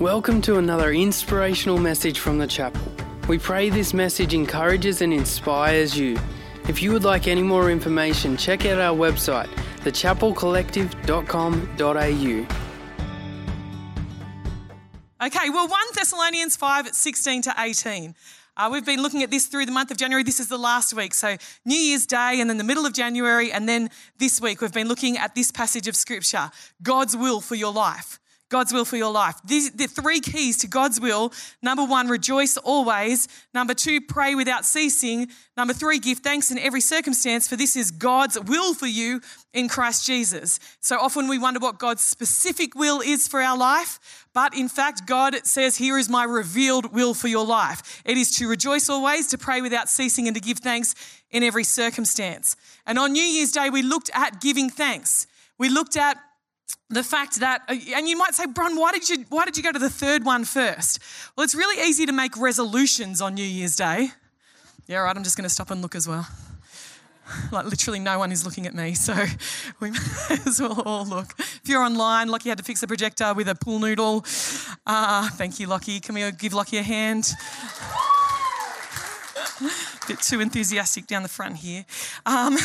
Welcome to another inspirational message from the chapel. We pray this message encourages and inspires you. If you would like any more information, check out our website, thechapelcollective.com.au. Okay, well, 1 Thessalonians 5 16 to 18. Uh, we've been looking at this through the month of January. This is the last week. So, New Year's Day, and then the middle of January, and then this week, we've been looking at this passage of Scripture God's will for your life. God's will for your life. These the three keys to God's will. Number one, rejoice always. Number two, pray without ceasing. Number three, give thanks in every circumstance, for this is God's will for you in Christ Jesus. So often we wonder what God's specific will is for our life, but in fact, God says, Here is my revealed will for your life. It is to rejoice always, to pray without ceasing, and to give thanks in every circumstance. And on New Year's Day, we looked at giving thanks. We looked at the fact that and you might say Bron why did you why did you go to the third one first? Well it's really easy to make resolutions on new year's day. Yeah right i'm just going to stop and look as well. Like literally no one is looking at me so we may as well all look. If you're online lockie had to fix the projector with a pool noodle. Uh, thank you lockie. Can we give lockie a hand? A bit too enthusiastic down the front here. Um,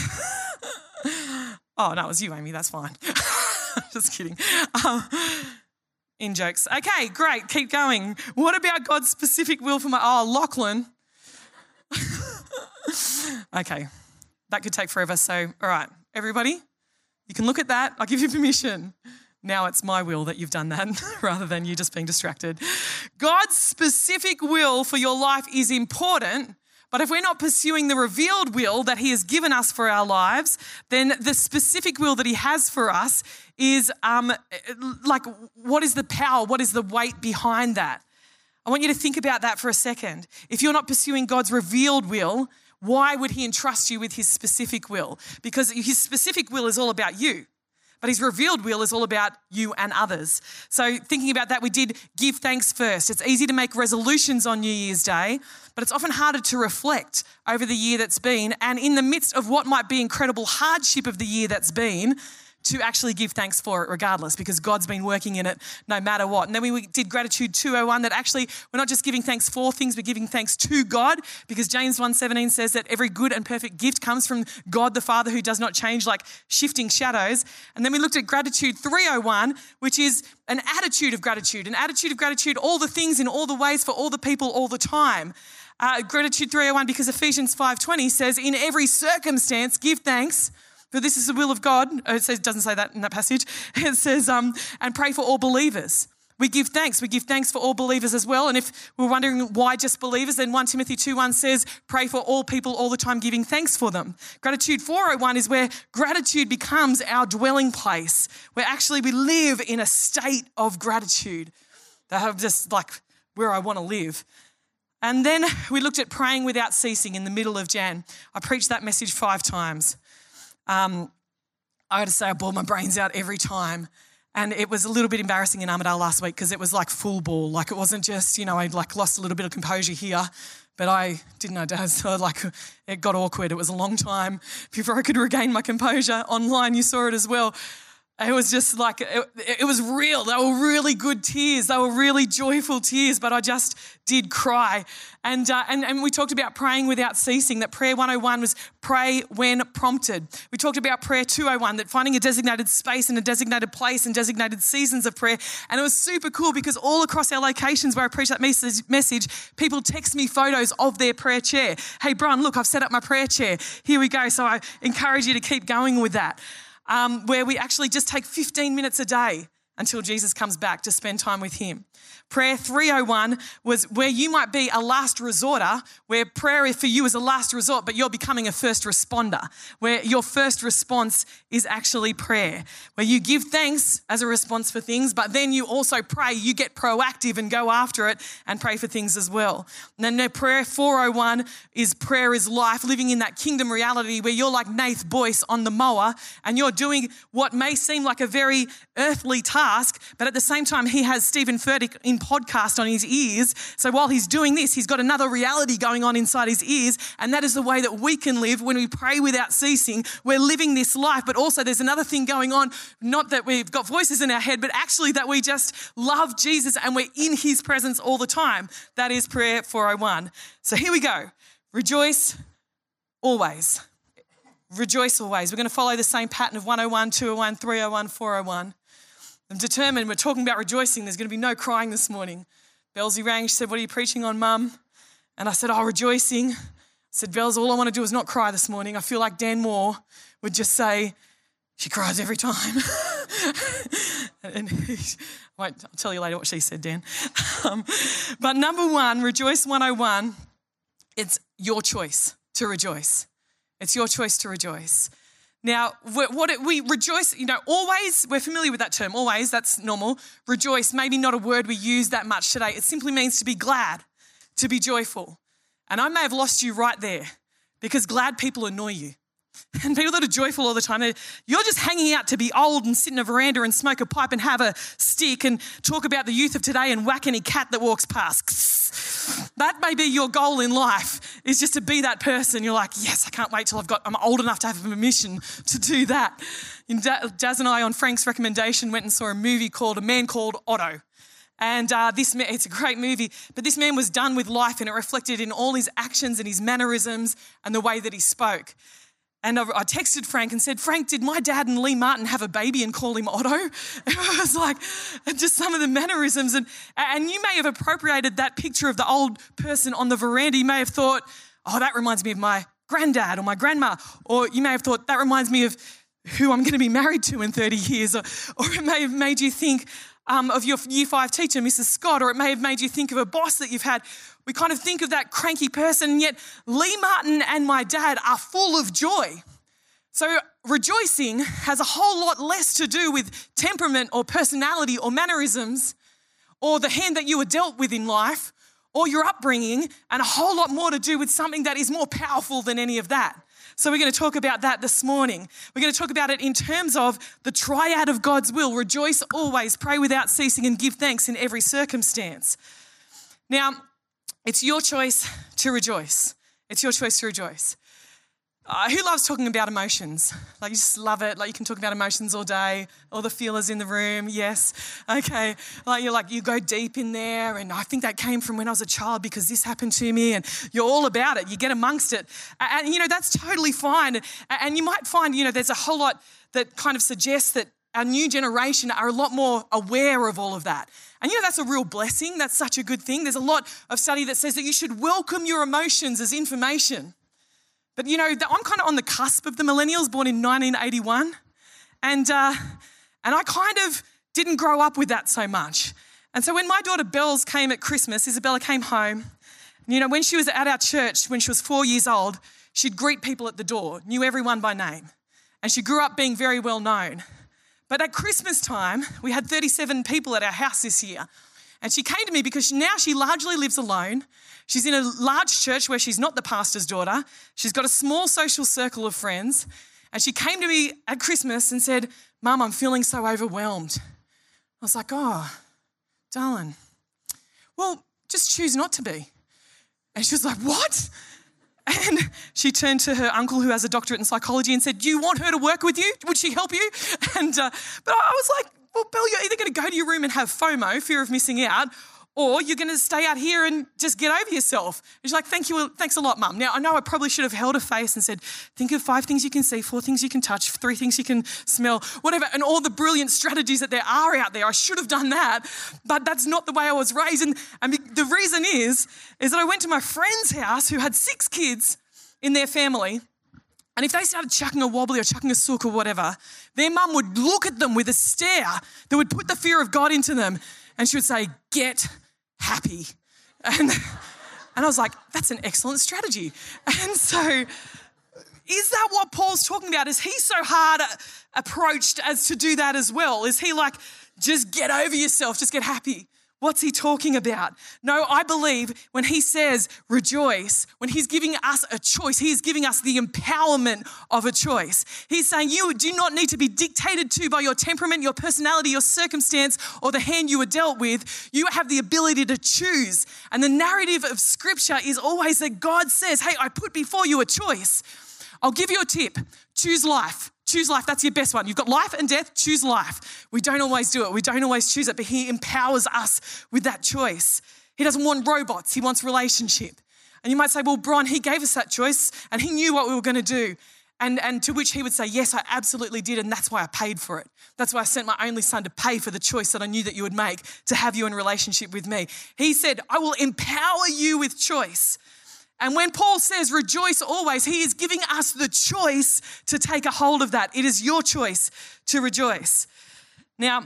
oh no it was you amy. That's fine Just kidding. Um, in jokes. Okay, great. Keep going. What about God's specific will for my. Oh, Lachlan. okay, that could take forever. So, all right, everybody, you can look at that. I'll give you permission. Now it's my will that you've done that rather than you just being distracted. God's specific will for your life is important but if we're not pursuing the revealed will that He has given us for our lives, then the specific will that He has for us is um, like, what is the power? What is the weight behind that? I want you to think about that for a second. If you're not pursuing God's revealed will, why would He entrust you with His specific will? Because His specific will is all about you. But his revealed will is all about you and others. So, thinking about that, we did give thanks first. It's easy to make resolutions on New Year's Day, but it's often harder to reflect over the year that's been. And in the midst of what might be incredible hardship of the year that's been, to actually give thanks for it regardless because God's been working in it no matter what. And then we did gratitude 201 that actually we're not just giving thanks for things, we're giving thanks to God because James 1:17 says that every good and perfect gift comes from God the Father who does not change like shifting shadows. And then we looked at gratitude 301, which is an attitude of gratitude, an attitude of gratitude, all the things in all the ways for all the people all the time. Uh, gratitude 301 because Ephesians 5:20 says in every circumstance give thanks for this is the will of God. Oh, it says, doesn't say that in that passage. It says, um, and pray for all believers. We give thanks. We give thanks for all believers as well. And if we're wondering why just believers, then 1 Timothy 2 1 says, pray for all people all the time, giving thanks for them. Gratitude 401 is where gratitude becomes our dwelling place, where actually we live in a state of gratitude. That just like where I want to live. And then we looked at praying without ceasing in the middle of Jan. I preached that message five times. Um, I got to say, I bawled my brains out every time. And it was a little bit embarrassing in Armidale last week because it was like full ball. Like it wasn't just, you know, I'd like lost a little bit of composure here, but I didn't know, Dad. So like it got awkward. It was a long time before I could regain my composure. Online, you saw it as well. It was just like, it, it, was real. They were really good tears. They were really joyful tears, but I just did cry. And, uh, and, and we talked about praying without ceasing, that prayer 101 was pray when prompted. We talked about prayer 201, that finding a designated space and a designated place and designated seasons of prayer. And it was super cool because all across our locations where I preach that message, message people text me photos of their prayer chair. Hey, Bron, look, I've set up my prayer chair. Here we go. So I encourage you to keep going with that um, where we actually just take 15 minutes a day until Jesus comes back to spend time with Him. Prayer 301 was where you might be a last resorter, where prayer for you is a last resort, but you're becoming a first responder, where your first response is actually prayer, where you give thanks as a response for things, but then you also pray, you get proactive and go after it and pray for things as well. And then prayer 401 is prayer is life, living in that kingdom reality where you're like Nath Boyce on the mower and you're doing what may seem like a very earthly task task, but at the same time, he has Steven Furtick in podcast on his ears. So while he's doing this, he's got another reality going on inside his ears. And that is the way that we can live when we pray without ceasing. We're living this life, but also there's another thing going on. Not that we've got voices in our head, but actually that we just love Jesus and we're in his presence all the time. That is prayer 401. So here we go. Rejoice always. Rejoice always. We're going to follow the same pattern of 101, 201, 301, 401. I'm determined we're talking about rejoicing. There's going to be no crying this morning. Belzy rang. She said, What are you preaching on, mum? And I said, Oh, rejoicing. I said, Bells, all I want to do is not cry this morning. I feel like Dan Moore would just say, She cries every time. and I won't I'll tell you later what she said, Dan. Um, but number one, Rejoice 101, it's your choice to rejoice. It's your choice to rejoice. Now, what we rejoice, you know, always, we're familiar with that term, always, that's normal. Rejoice, maybe not a word we use that much today. It simply means to be glad, to be joyful. And I may have lost you right there because glad people annoy you. And people that are joyful all the time, you're just hanging out to be old and sit in a veranda and smoke a pipe and have a stick and talk about the youth of today and whack any cat that walks past. That may be your goal in life, is just to be that person. You're like, yes, I can't wait till I've got, I'm old enough to have a permission to do that. And Daz and I, on Frank's recommendation, went and saw a movie called A Man Called Otto. And uh, this man, it's a great movie, but this man was done with life and it reflected in all his actions and his mannerisms and the way that he spoke. And I texted Frank and said, Frank, did my dad and Lee Martin have a baby and call him Otto? It was like just some of the mannerisms. And, and you may have appropriated that picture of the old person on the veranda. You may have thought, oh, that reminds me of my granddad or my grandma. Or you may have thought, that reminds me of who I'm going to be married to in 30 years. Or, or it may have made you think, um, of your year five teacher, Mrs. Scott, or it may have made you think of a boss that you've had. We kind of think of that cranky person, yet Lee Martin and my dad are full of joy. So, rejoicing has a whole lot less to do with temperament or personality or mannerisms or the hand that you were dealt with in life or your upbringing, and a whole lot more to do with something that is more powerful than any of that. So, we're going to talk about that this morning. We're going to talk about it in terms of the triad of God's will rejoice always, pray without ceasing, and give thanks in every circumstance. Now, it's your choice to rejoice. It's your choice to rejoice. Uh, who loves talking about emotions? Like, you just love it. Like, you can talk about emotions all day. All the feelers in the room, yes. Okay. Like, you're like, you go deep in there. And I think that came from when I was a child because this happened to me. And you're all about it. You get amongst it. And, you know, that's totally fine. And you might find, you know, there's a whole lot that kind of suggests that our new generation are a lot more aware of all of that. And you know, that's a real blessing. That's such a good thing. There's a lot of study that says that you should welcome your emotions as information. But you know, I'm kind of on the cusp of the millennials, born in 1981. And, uh, and I kind of didn't grow up with that so much. And so when my daughter Bells came at Christmas, Isabella came home. You know, when she was at our church, when she was four years old, she'd greet people at the door, knew everyone by name. And she grew up being very well known. But at Christmas time, we had 37 people at our house this year. And she came to me because now she largely lives alone. She's in a large church where she's not the pastor's daughter. She's got a small social circle of friends. And she came to me at Christmas and said, Mum, I'm feeling so overwhelmed. I was like, Oh, darling, well, just choose not to be. And she was like, What? She turned to her uncle, who has a doctorate in psychology, and said, Do you want her to work with you? Would she help you? And, uh, but I was like, Well, Bill, you're either going to go to your room and have FOMO, fear of missing out, or you're going to stay out here and just get over yourself. And she's like, thank you, thanks a lot, mum. Now, I know I probably should have held a face and said, think of five things you can see, four things you can touch, three things you can smell, whatever, and all the brilliant strategies that there are out there. I should have done that, but that's not the way I was raised. And, and the reason is, is that I went to my friend's house who had six kids in their family. And if they started chucking a wobbly or chucking a sook or whatever, their mum would look at them with a stare that would put the fear of God into them. And she would say, Get happy. And, and I was like, that's an excellent strategy. And so, is that what Paul's talking about? Is he so hard approached as to do that as well? Is he like, just get over yourself, just get happy? What's he talking about? No, I believe when he says rejoice, when he's giving us a choice, he is giving us the empowerment of a choice. He's saying you do not need to be dictated to by your temperament, your personality, your circumstance, or the hand you were dealt with. You have the ability to choose. And the narrative of scripture is always that God says, Hey, I put before you a choice. I'll give you a tip choose life. Choose life. That's your best one. You've got life and death. Choose life. We don't always do it. We don't always choose it, but He empowers us with that choice. He doesn't want robots, He wants relationship. And you might say, well, Bron, He gave us that choice and He knew what we were going to do. And, and to which he would say, Yes, I absolutely did. And that's why I paid for it. That's why I sent my only son to pay for the choice that I knew that you would make to have you in relationship with me. He said, I will empower you with choice. And when Paul says rejoice always, he is giving us the choice to take a hold of that. It is your choice to rejoice. Now,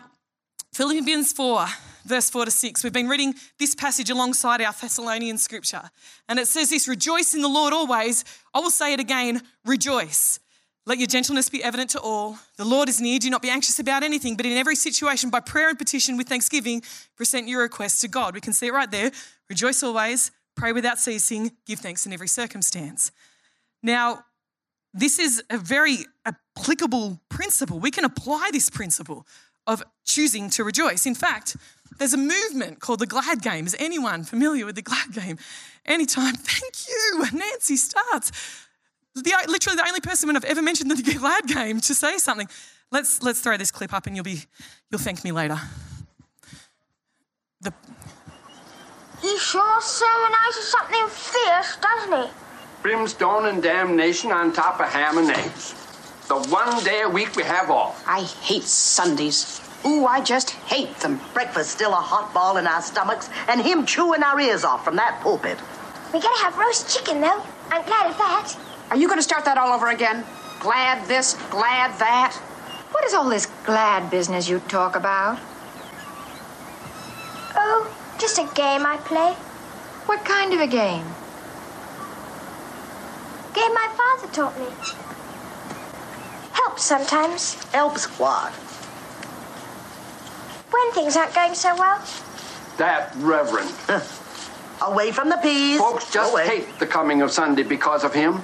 Philippians 4, verse 4 to 6, we've been reading this passage alongside our Thessalonian scripture. And it says this Rejoice in the Lord always. I will say it again rejoice. Let your gentleness be evident to all. The Lord is near. Do not be anxious about anything, but in every situation, by prayer and petition with thanksgiving, present your requests to God. We can see it right there. Rejoice always, Pray without ceasing, give thanks in every circumstance. Now, this is a very applicable principle. We can apply this principle of choosing to rejoice. In fact, there's a movement called the Glad Game. Is anyone familiar with the Glad Game? Anytime. Thank you, Nancy Starts. The, literally the only person when I've ever mentioned the Glad Game to say something. Let's let's throw this clip up and you'll be you'll thank me later. The he sure sermonizes something fierce, doesn't he? Brimstone and damnation on top of ham and eggs. The one day a week we have off. I hate Sundays. Ooh, I just hate them. Breakfast still a hot ball in our stomachs, and him chewing our ears off from that pulpit. We gotta have roast chicken, though. I'm glad of that. Are you gonna start that all over again? Glad this, glad that? What is all this glad business you talk about? Oh, just a game I play. What kind of a game? Game my father taught me. Helps sometimes. Helps what? When things aren't going so well. That reverend. Away from the peas. Folks just Away. hate the coming of Sunday because of him.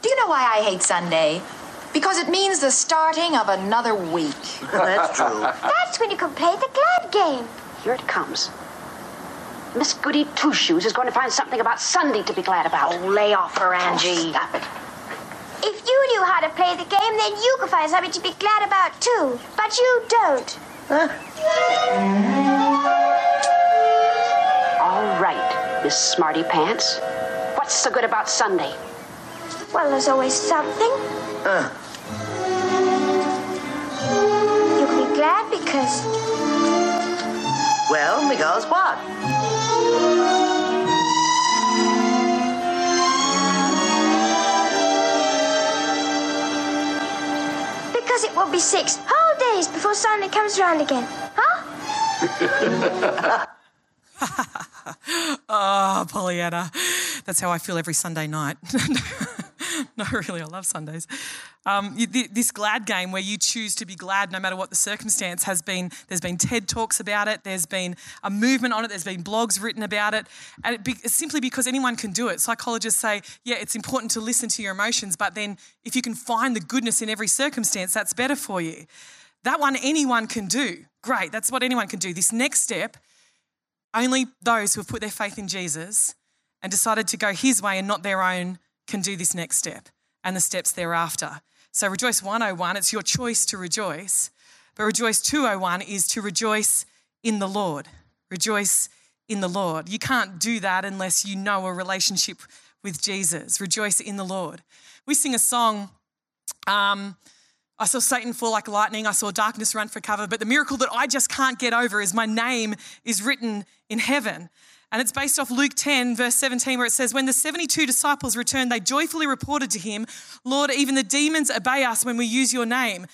Do you know why I hate Sunday? Because it means the starting of another week. That's true. That's when you can play the glad game. Here it comes. Miss Goody Two Shoes is going to find something about Sunday to be glad about. Oh, lay off her, Angie. Oh, stop it. If you knew how to play the game, then you could find something to be glad about too. But you don't. All right, Miss Smarty Pants. What's so good about Sunday? Well, there's always something. Uh, You can be glad because well, because what? Because it will be six whole days before Sunday comes around again. Huh? Oh, Pollyanna. That's how I feel every Sunday night. no, really, I love Sundays. Um, this glad game where you choose to be glad no matter what the circumstance has been. There's been TED talks about it. There's been a movement on it. There's been blogs written about it, and it be, simply because anyone can do it. Psychologists say, yeah, it's important to listen to your emotions, but then if you can find the goodness in every circumstance, that's better for you. That one anyone can do. Great, that's what anyone can do. This next step only those who have put their faith in Jesus and decided to go his way and not their own can do this next step and the steps thereafter. So, Rejoice 101, it's your choice to rejoice. But Rejoice 201 is to rejoice in the Lord. Rejoice in the Lord. You can't do that unless you know a relationship with Jesus. Rejoice in the Lord. We sing a song. Um, I saw Satan fall like lightning. I saw darkness run for cover. But the miracle that I just can't get over is my name is written in heaven. And it's based off Luke 10, verse 17, where it says, When the 72 disciples returned, they joyfully reported to him, Lord, even the demons obey us when we use your name.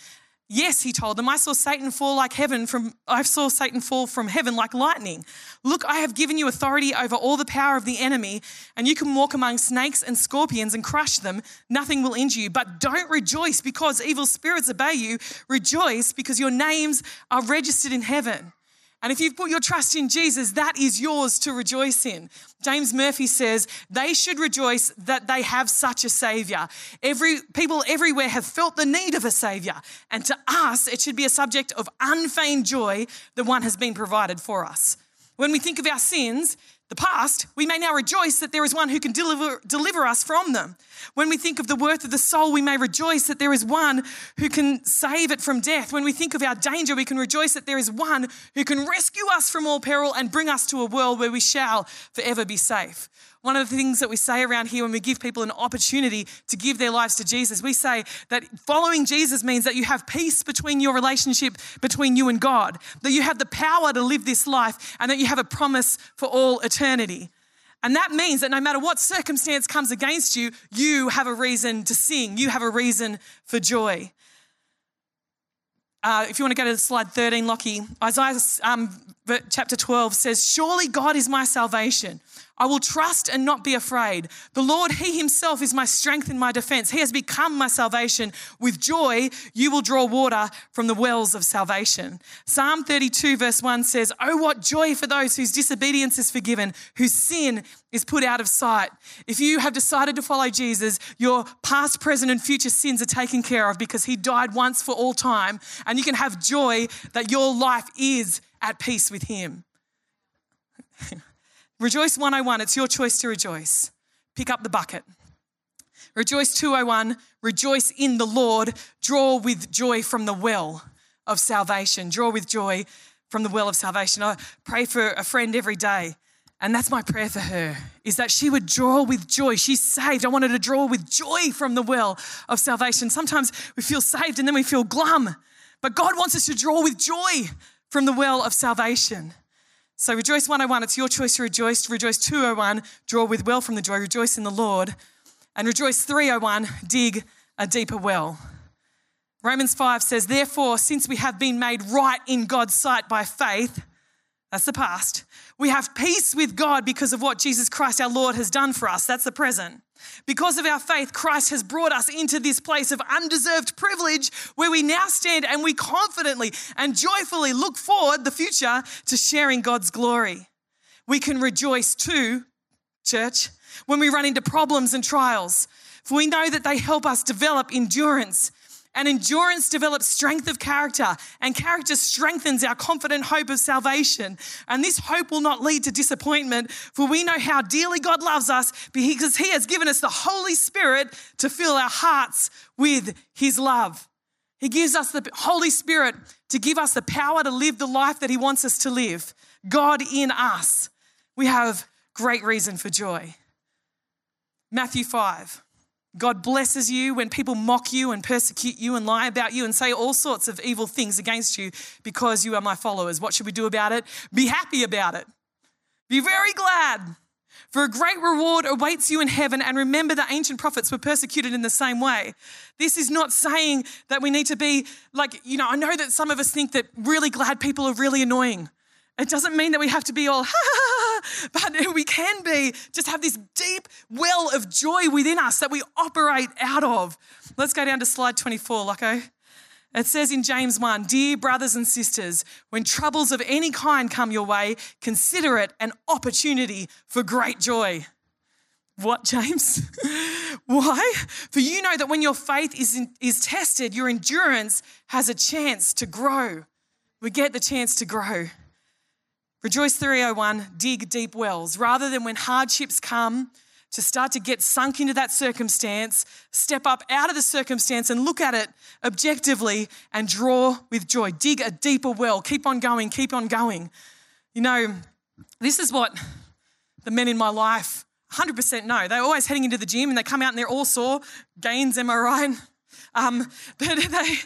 Yes, he told them, I saw Satan fall like heaven from I saw Satan fall from heaven like lightning. Look, I have given you authority over all the power of the enemy, and you can walk among snakes and scorpions and crush them. Nothing will injure you. But don't rejoice because evil spirits obey you. Rejoice because your names are registered in heaven. And if you've put your trust in Jesus, that is yours to rejoice in. James Murphy says they should rejoice that they have such a savior. Every people everywhere have felt the need of a savior, and to us it should be a subject of unfeigned joy that one has been provided for us. When we think of our sins, the past, we may now rejoice that there is one who can deliver, deliver us from them. When we think of the worth of the soul, we may rejoice that there is one who can save it from death. When we think of our danger, we can rejoice that there is one who can rescue us from all peril and bring us to a world where we shall forever be safe. One of the things that we say around here when we give people an opportunity to give their lives to Jesus, we say that following Jesus means that you have peace between your relationship between you and God, that you have the power to live this life, and that you have a promise for all eternity. And that means that no matter what circumstance comes against you, you have a reason to sing. You have a reason for joy. Uh, if you want to go to slide 13, Lockie, Isaiah um, chapter 12 says, Surely God is my salvation. I will trust and not be afraid. The Lord, He Himself is my strength and my defense. He has become my salvation. With joy, you will draw water from the wells of salvation. Psalm 32, verse 1 says, Oh, what joy for those whose disobedience is forgiven, whose sin is put out of sight. If you have decided to follow Jesus, your past, present, and future sins are taken care of because He died once for all time, and you can have joy that your life is at peace with Him. Rejoice 101, it's your choice to rejoice. Pick up the bucket. Rejoice 201, rejoice in the Lord. Draw with joy from the well of salvation. Draw with joy from the well of salvation. I pray for a friend every day. And that's my prayer for her is that she would draw with joy. She's saved. I want her to draw with joy from the well of salvation. Sometimes we feel saved and then we feel glum. But God wants us to draw with joy from the well of salvation. So rejoice 101, it's your choice to rejoice. Rejoice 201, draw with well from the joy, rejoice in the Lord. And rejoice 301, dig a deeper well. Romans 5 says, Therefore, since we have been made right in God's sight by faith, that's the past, we have peace with God because of what Jesus Christ our Lord has done for us. That's the present. Because of our faith, Christ has brought us into this place of undeserved privilege where we now stand and we confidently and joyfully look forward the future to sharing God's glory. We can rejoice too, church, when we run into problems and trials, for we know that they help us develop endurance and endurance develops strength of character, and character strengthens our confident hope of salvation. And this hope will not lead to disappointment, for we know how dearly God loves us because He has given us the Holy Spirit to fill our hearts with His love. He gives us the Holy Spirit to give us the power to live the life that He wants us to live. God in us. We have great reason for joy. Matthew 5. God blesses you when people mock you and persecute you and lie about you and say all sorts of evil things against you because you are my followers. What should we do about it? Be happy about it. Be very glad. For a great reward awaits you in heaven, and remember the ancient prophets were persecuted in the same way. This is not saying that we need to be like, you know, I know that some of us think that really glad people are really annoying. It doesn't mean that we have to be all, but we can be, just have this deep well of joy within us that we operate out of. Let's go down to slide 24, Lockie. It says in James 1 Dear brothers and sisters, when troubles of any kind come your way, consider it an opportunity for great joy. What, James? Why? For you know that when your faith is, in, is tested, your endurance has a chance to grow. We get the chance to grow. Rejoice 301, dig deep wells. Rather than when hardships come, to start to get sunk into that circumstance, step up out of the circumstance and look at it objectively and draw with joy. Dig a deeper well. Keep on going, keep on going. You know, this is what the men in my life 100% know. They're always heading into the gym and they come out and they're all sore. Gains, am I right? Um, but they,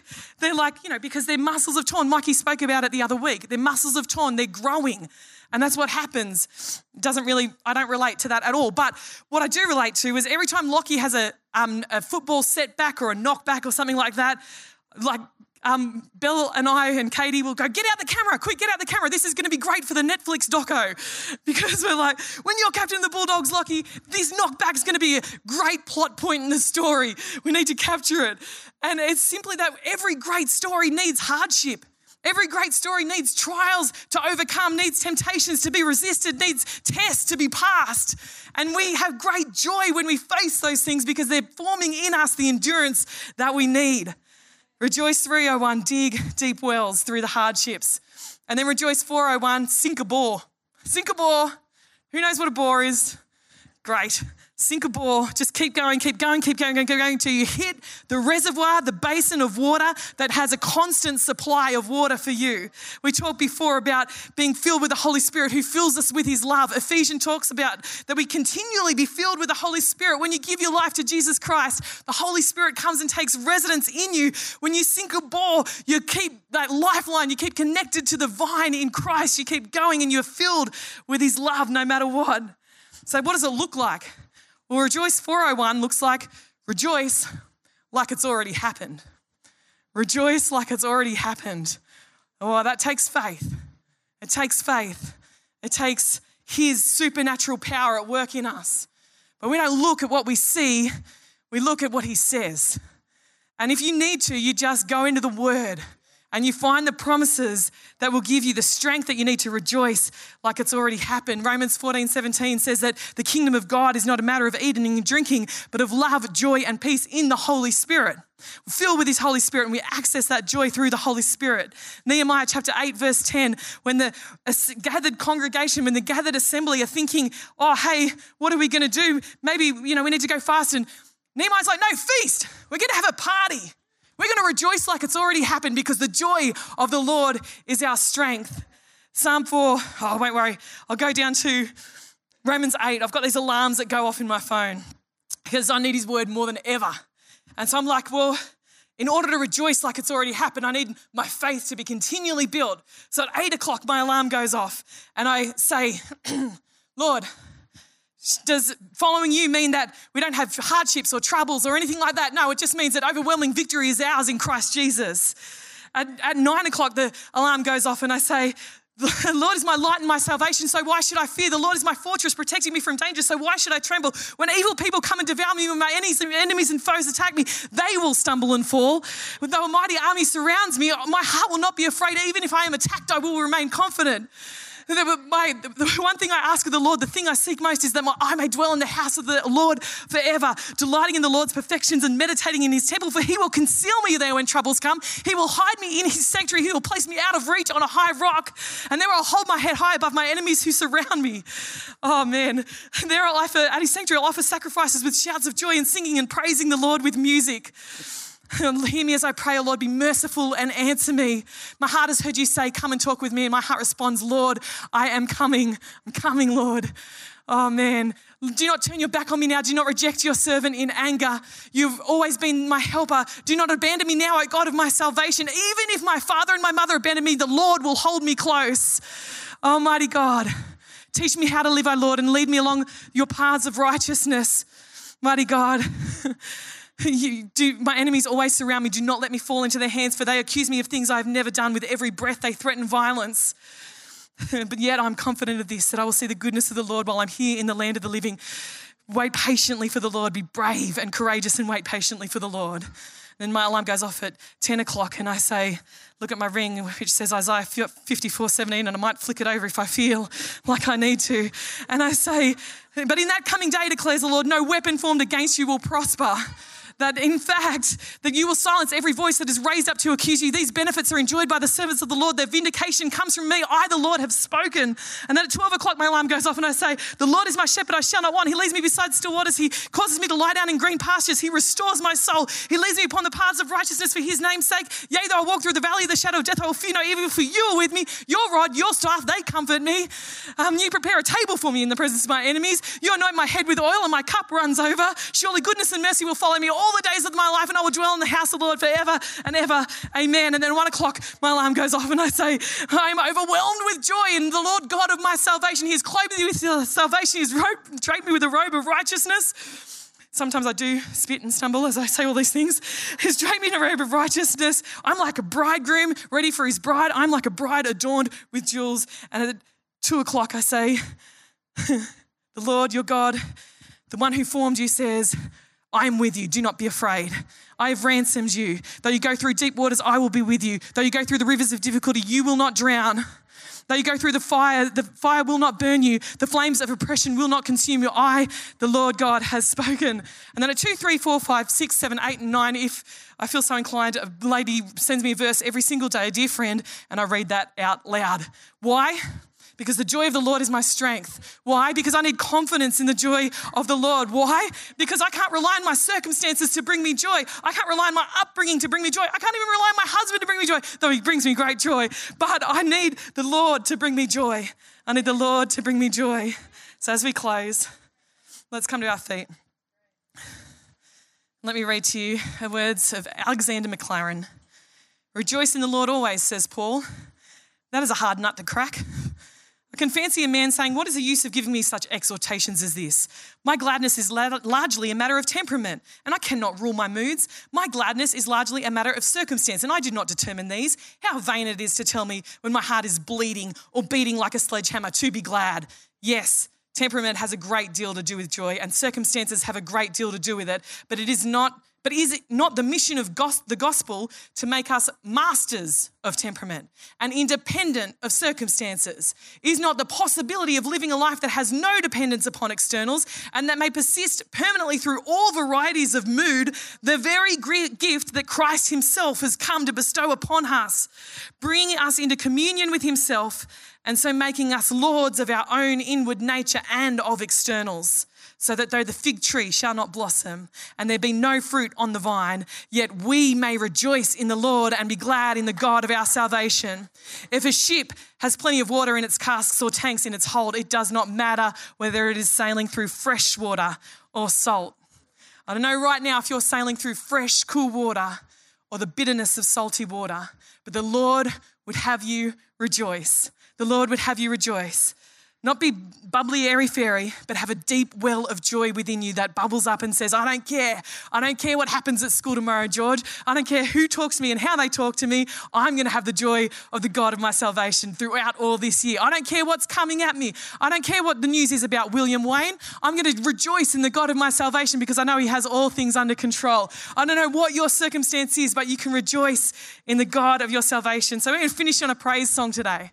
they're like, you know, because their muscles have torn. Mikey spoke about it the other week. Their muscles have torn, they're growing. And that's what happens. Doesn't really, I don't relate to that at all. But what I do relate to is every time Lockie has a, um, a football setback or a knockback or something like that, like um, Bill and I and Katie will go, get out the camera, quick, get out the camera. This is going to be great for the Netflix doco. Because we're like, when you're captain of the Bulldogs, Lockie, this knockback's going to be a great plot point in the story. We need to capture it. And it's simply that every great story needs hardship. Every great story needs trials to overcome, needs temptations to be resisted, needs tests to be passed. And we have great joy when we face those things because they're forming in us the endurance that we need. Rejoice 301, dig deep wells through the hardships. And then Rejoice 401, sink a bore. Sink a bore. Who knows what a bore is? Great sink a bore, just keep going, keep going, keep going, keep going until you hit the reservoir, the basin of water that has a constant supply of water for you. We talked before about being filled with the Holy Spirit who fills us with his love. Ephesians talks about that we continually be filled with the Holy Spirit. When you give your life to Jesus Christ, the Holy Spirit comes and takes residence in you. When you sink a bore, you keep that lifeline, you keep connected to the vine in Christ, you keep going and you're filled with his love no matter what. So, what does it look like? Well, Rejoice 401 looks like rejoice like it's already happened. Rejoice like it's already happened. Oh, that takes faith. It takes faith. It takes His supernatural power at work in us. But we don't look at what we see, we look at what He says. And if you need to, you just go into the Word and you find the promises that will give you the strength that you need to rejoice like it's already happened. Romans 14, 17 says that the kingdom of God is not a matter of eating and drinking, but of love, joy, and peace in the Holy Spirit. We're filled with His Holy Spirit and we access that joy through the Holy Spirit. Nehemiah chapter 8, verse 10, when the gathered congregation, when the gathered assembly are thinking, oh, hey, what are we going to do? Maybe, you know, we need to go fast. And Nehemiah's like, no, feast. We're going to have a party. We're going to rejoice like it's already happened because the joy of the Lord is our strength. Psalm 4, oh, won't worry. I'll go down to Romans 8. I've got these alarms that go off in my phone because I need his word more than ever. And so I'm like, well, in order to rejoice like it's already happened, I need my faith to be continually built. So at eight o'clock, my alarm goes off and I say, Lord, does following you mean that we don't have hardships or troubles or anything like that? No, it just means that overwhelming victory is ours in Christ Jesus. At, at nine o'clock, the alarm goes off, and I say, the Lord is my light and my salvation, so why should I fear? The Lord is my fortress, protecting me from danger, so why should I tremble? When evil people come and devour me, when my enemies, and foes attack me, they will stumble and fall. When the mighty army surrounds me, my heart will not be afraid. Even if I am attacked, I will remain confident. My, the one thing I ask of the Lord, the thing I seek most is that my, I may dwell in the house of the Lord forever, delighting in the Lord's perfections and meditating in his temple, for he will conceal me there when troubles come. He will hide me in his sanctuary. He will place me out of reach on a high rock, and there I'll hold my head high above my enemies who surround me. Oh man, there I'll offer, at his sanctuary, I'll offer sacrifices with shouts of joy and singing and praising the Lord with music. Hear me as I pray, oh Lord, be merciful and answer me. My heart has heard you say, Come and talk with me. And my heart responds, Lord, I am coming. I'm coming, Lord. Oh man. Do not turn your back on me now. Do not reject your servant in anger. You've always been my helper. Do not abandon me now, O God of my salvation. Even if my father and my mother abandon me, the Lord will hold me close. Almighty God, teach me how to live, O Lord, and lead me along your paths of righteousness. Mighty God. You do, my enemies always surround me. Do not let me fall into their hands, for they accuse me of things I have never done. With every breath, they threaten violence. but yet I'm confident of this that I will see the goodness of the Lord while I'm here in the land of the living. Wait patiently for the Lord. Be brave and courageous and wait patiently for the Lord. Then my alarm goes off at 10 o'clock, and I say, Look at my ring, which says Isaiah 54 17, and I might flick it over if I feel like I need to. And I say, But in that coming day, declares the Lord, no weapon formed against you will prosper that in fact that you will silence every voice that is raised up to accuse you. These benefits are enjoyed by the servants of the lord. Their vindication comes from me. I the lord have spoken. And then at 12 o'clock my alarm goes off and i say the lord is my shepherd. I shall not want. He leads me beside still waters. He causes me to lie down in green pastures. He restores my soul. He leads me upon the paths of righteousness for his name's sake. Yea though i walk through the valley of the shadow of death i will fear no evil for you are with me. Your rod your staff they comfort me. Um, you prepare a table for me in the presence of my enemies. You anoint my head with oil and my cup runs over. Surely goodness and mercy will follow me all the days of my life, and I will dwell in the house of the Lord forever and ever. Amen. And then one o'clock, my alarm goes off, and I say, I am overwhelmed with joy in the Lord God of my salvation. He has clothed me with salvation, He has draped me with a robe of righteousness. Sometimes I do spit and stumble as I say all these things. He's draped me in a robe of righteousness. I'm like a bridegroom ready for his bride. I'm like a bride adorned with jewels. And at two o'clock, I say, The Lord your God, the one who formed you, says, I am with you. Do not be afraid. I have ransomed you. Though you go through deep waters, I will be with you. Though you go through the rivers of difficulty, you will not drown. Though you go through the fire, the fire will not burn you. The flames of oppression will not consume you. I, the Lord God, has spoken. And then at 2, 3, 4, 5, 6, 7, 8, and 9, if I feel so inclined, a lady sends me a verse every single day, a dear friend, and I read that out loud. Why? Because the joy of the Lord is my strength. Why? Because I need confidence in the joy of the Lord. Why? Because I can't rely on my circumstances to bring me joy. I can't rely on my upbringing to bring me joy. I can't even rely on my husband to bring me joy, though he brings me great joy. But I need the Lord to bring me joy. I need the Lord to bring me joy. So as we close, let's come to our feet. Let me read to you the words of Alexander Maclaren. Rejoice in the Lord always, says Paul. That is a hard nut to crack. I can fancy a man saying, What is the use of giving me such exhortations as this? My gladness is largely a matter of temperament, and I cannot rule my moods. My gladness is largely a matter of circumstance, and I do not determine these. How vain it is to tell me when my heart is bleeding or beating like a sledgehammer to be glad. Yes, temperament has a great deal to do with joy, and circumstances have a great deal to do with it, but it is not but is it not the mission of the gospel to make us masters of temperament and independent of circumstances? Is not the possibility of living a life that has no dependence upon externals and that may persist permanently through all varieties of mood the very gift that Christ Himself has come to bestow upon us, bringing us into communion with Himself and so making us lords of our own inward nature and of externals? So that though the fig tree shall not blossom and there be no fruit on the vine, yet we may rejoice in the Lord and be glad in the God of our salvation. If a ship has plenty of water in its casks or tanks in its hold, it does not matter whether it is sailing through fresh water or salt. I don't know right now if you're sailing through fresh, cool water or the bitterness of salty water, but the Lord would have you rejoice. The Lord would have you rejoice. Not be bubbly, airy fairy, but have a deep well of joy within you that bubbles up and says, I don't care. I don't care what happens at school tomorrow, George. I don't care who talks to me and how they talk to me. I'm going to have the joy of the God of my salvation throughout all this year. I don't care what's coming at me. I don't care what the news is about William Wayne. I'm going to rejoice in the God of my salvation because I know he has all things under control. I don't know what your circumstance is, but you can rejoice in the God of your salvation. So we're going to finish on a praise song today.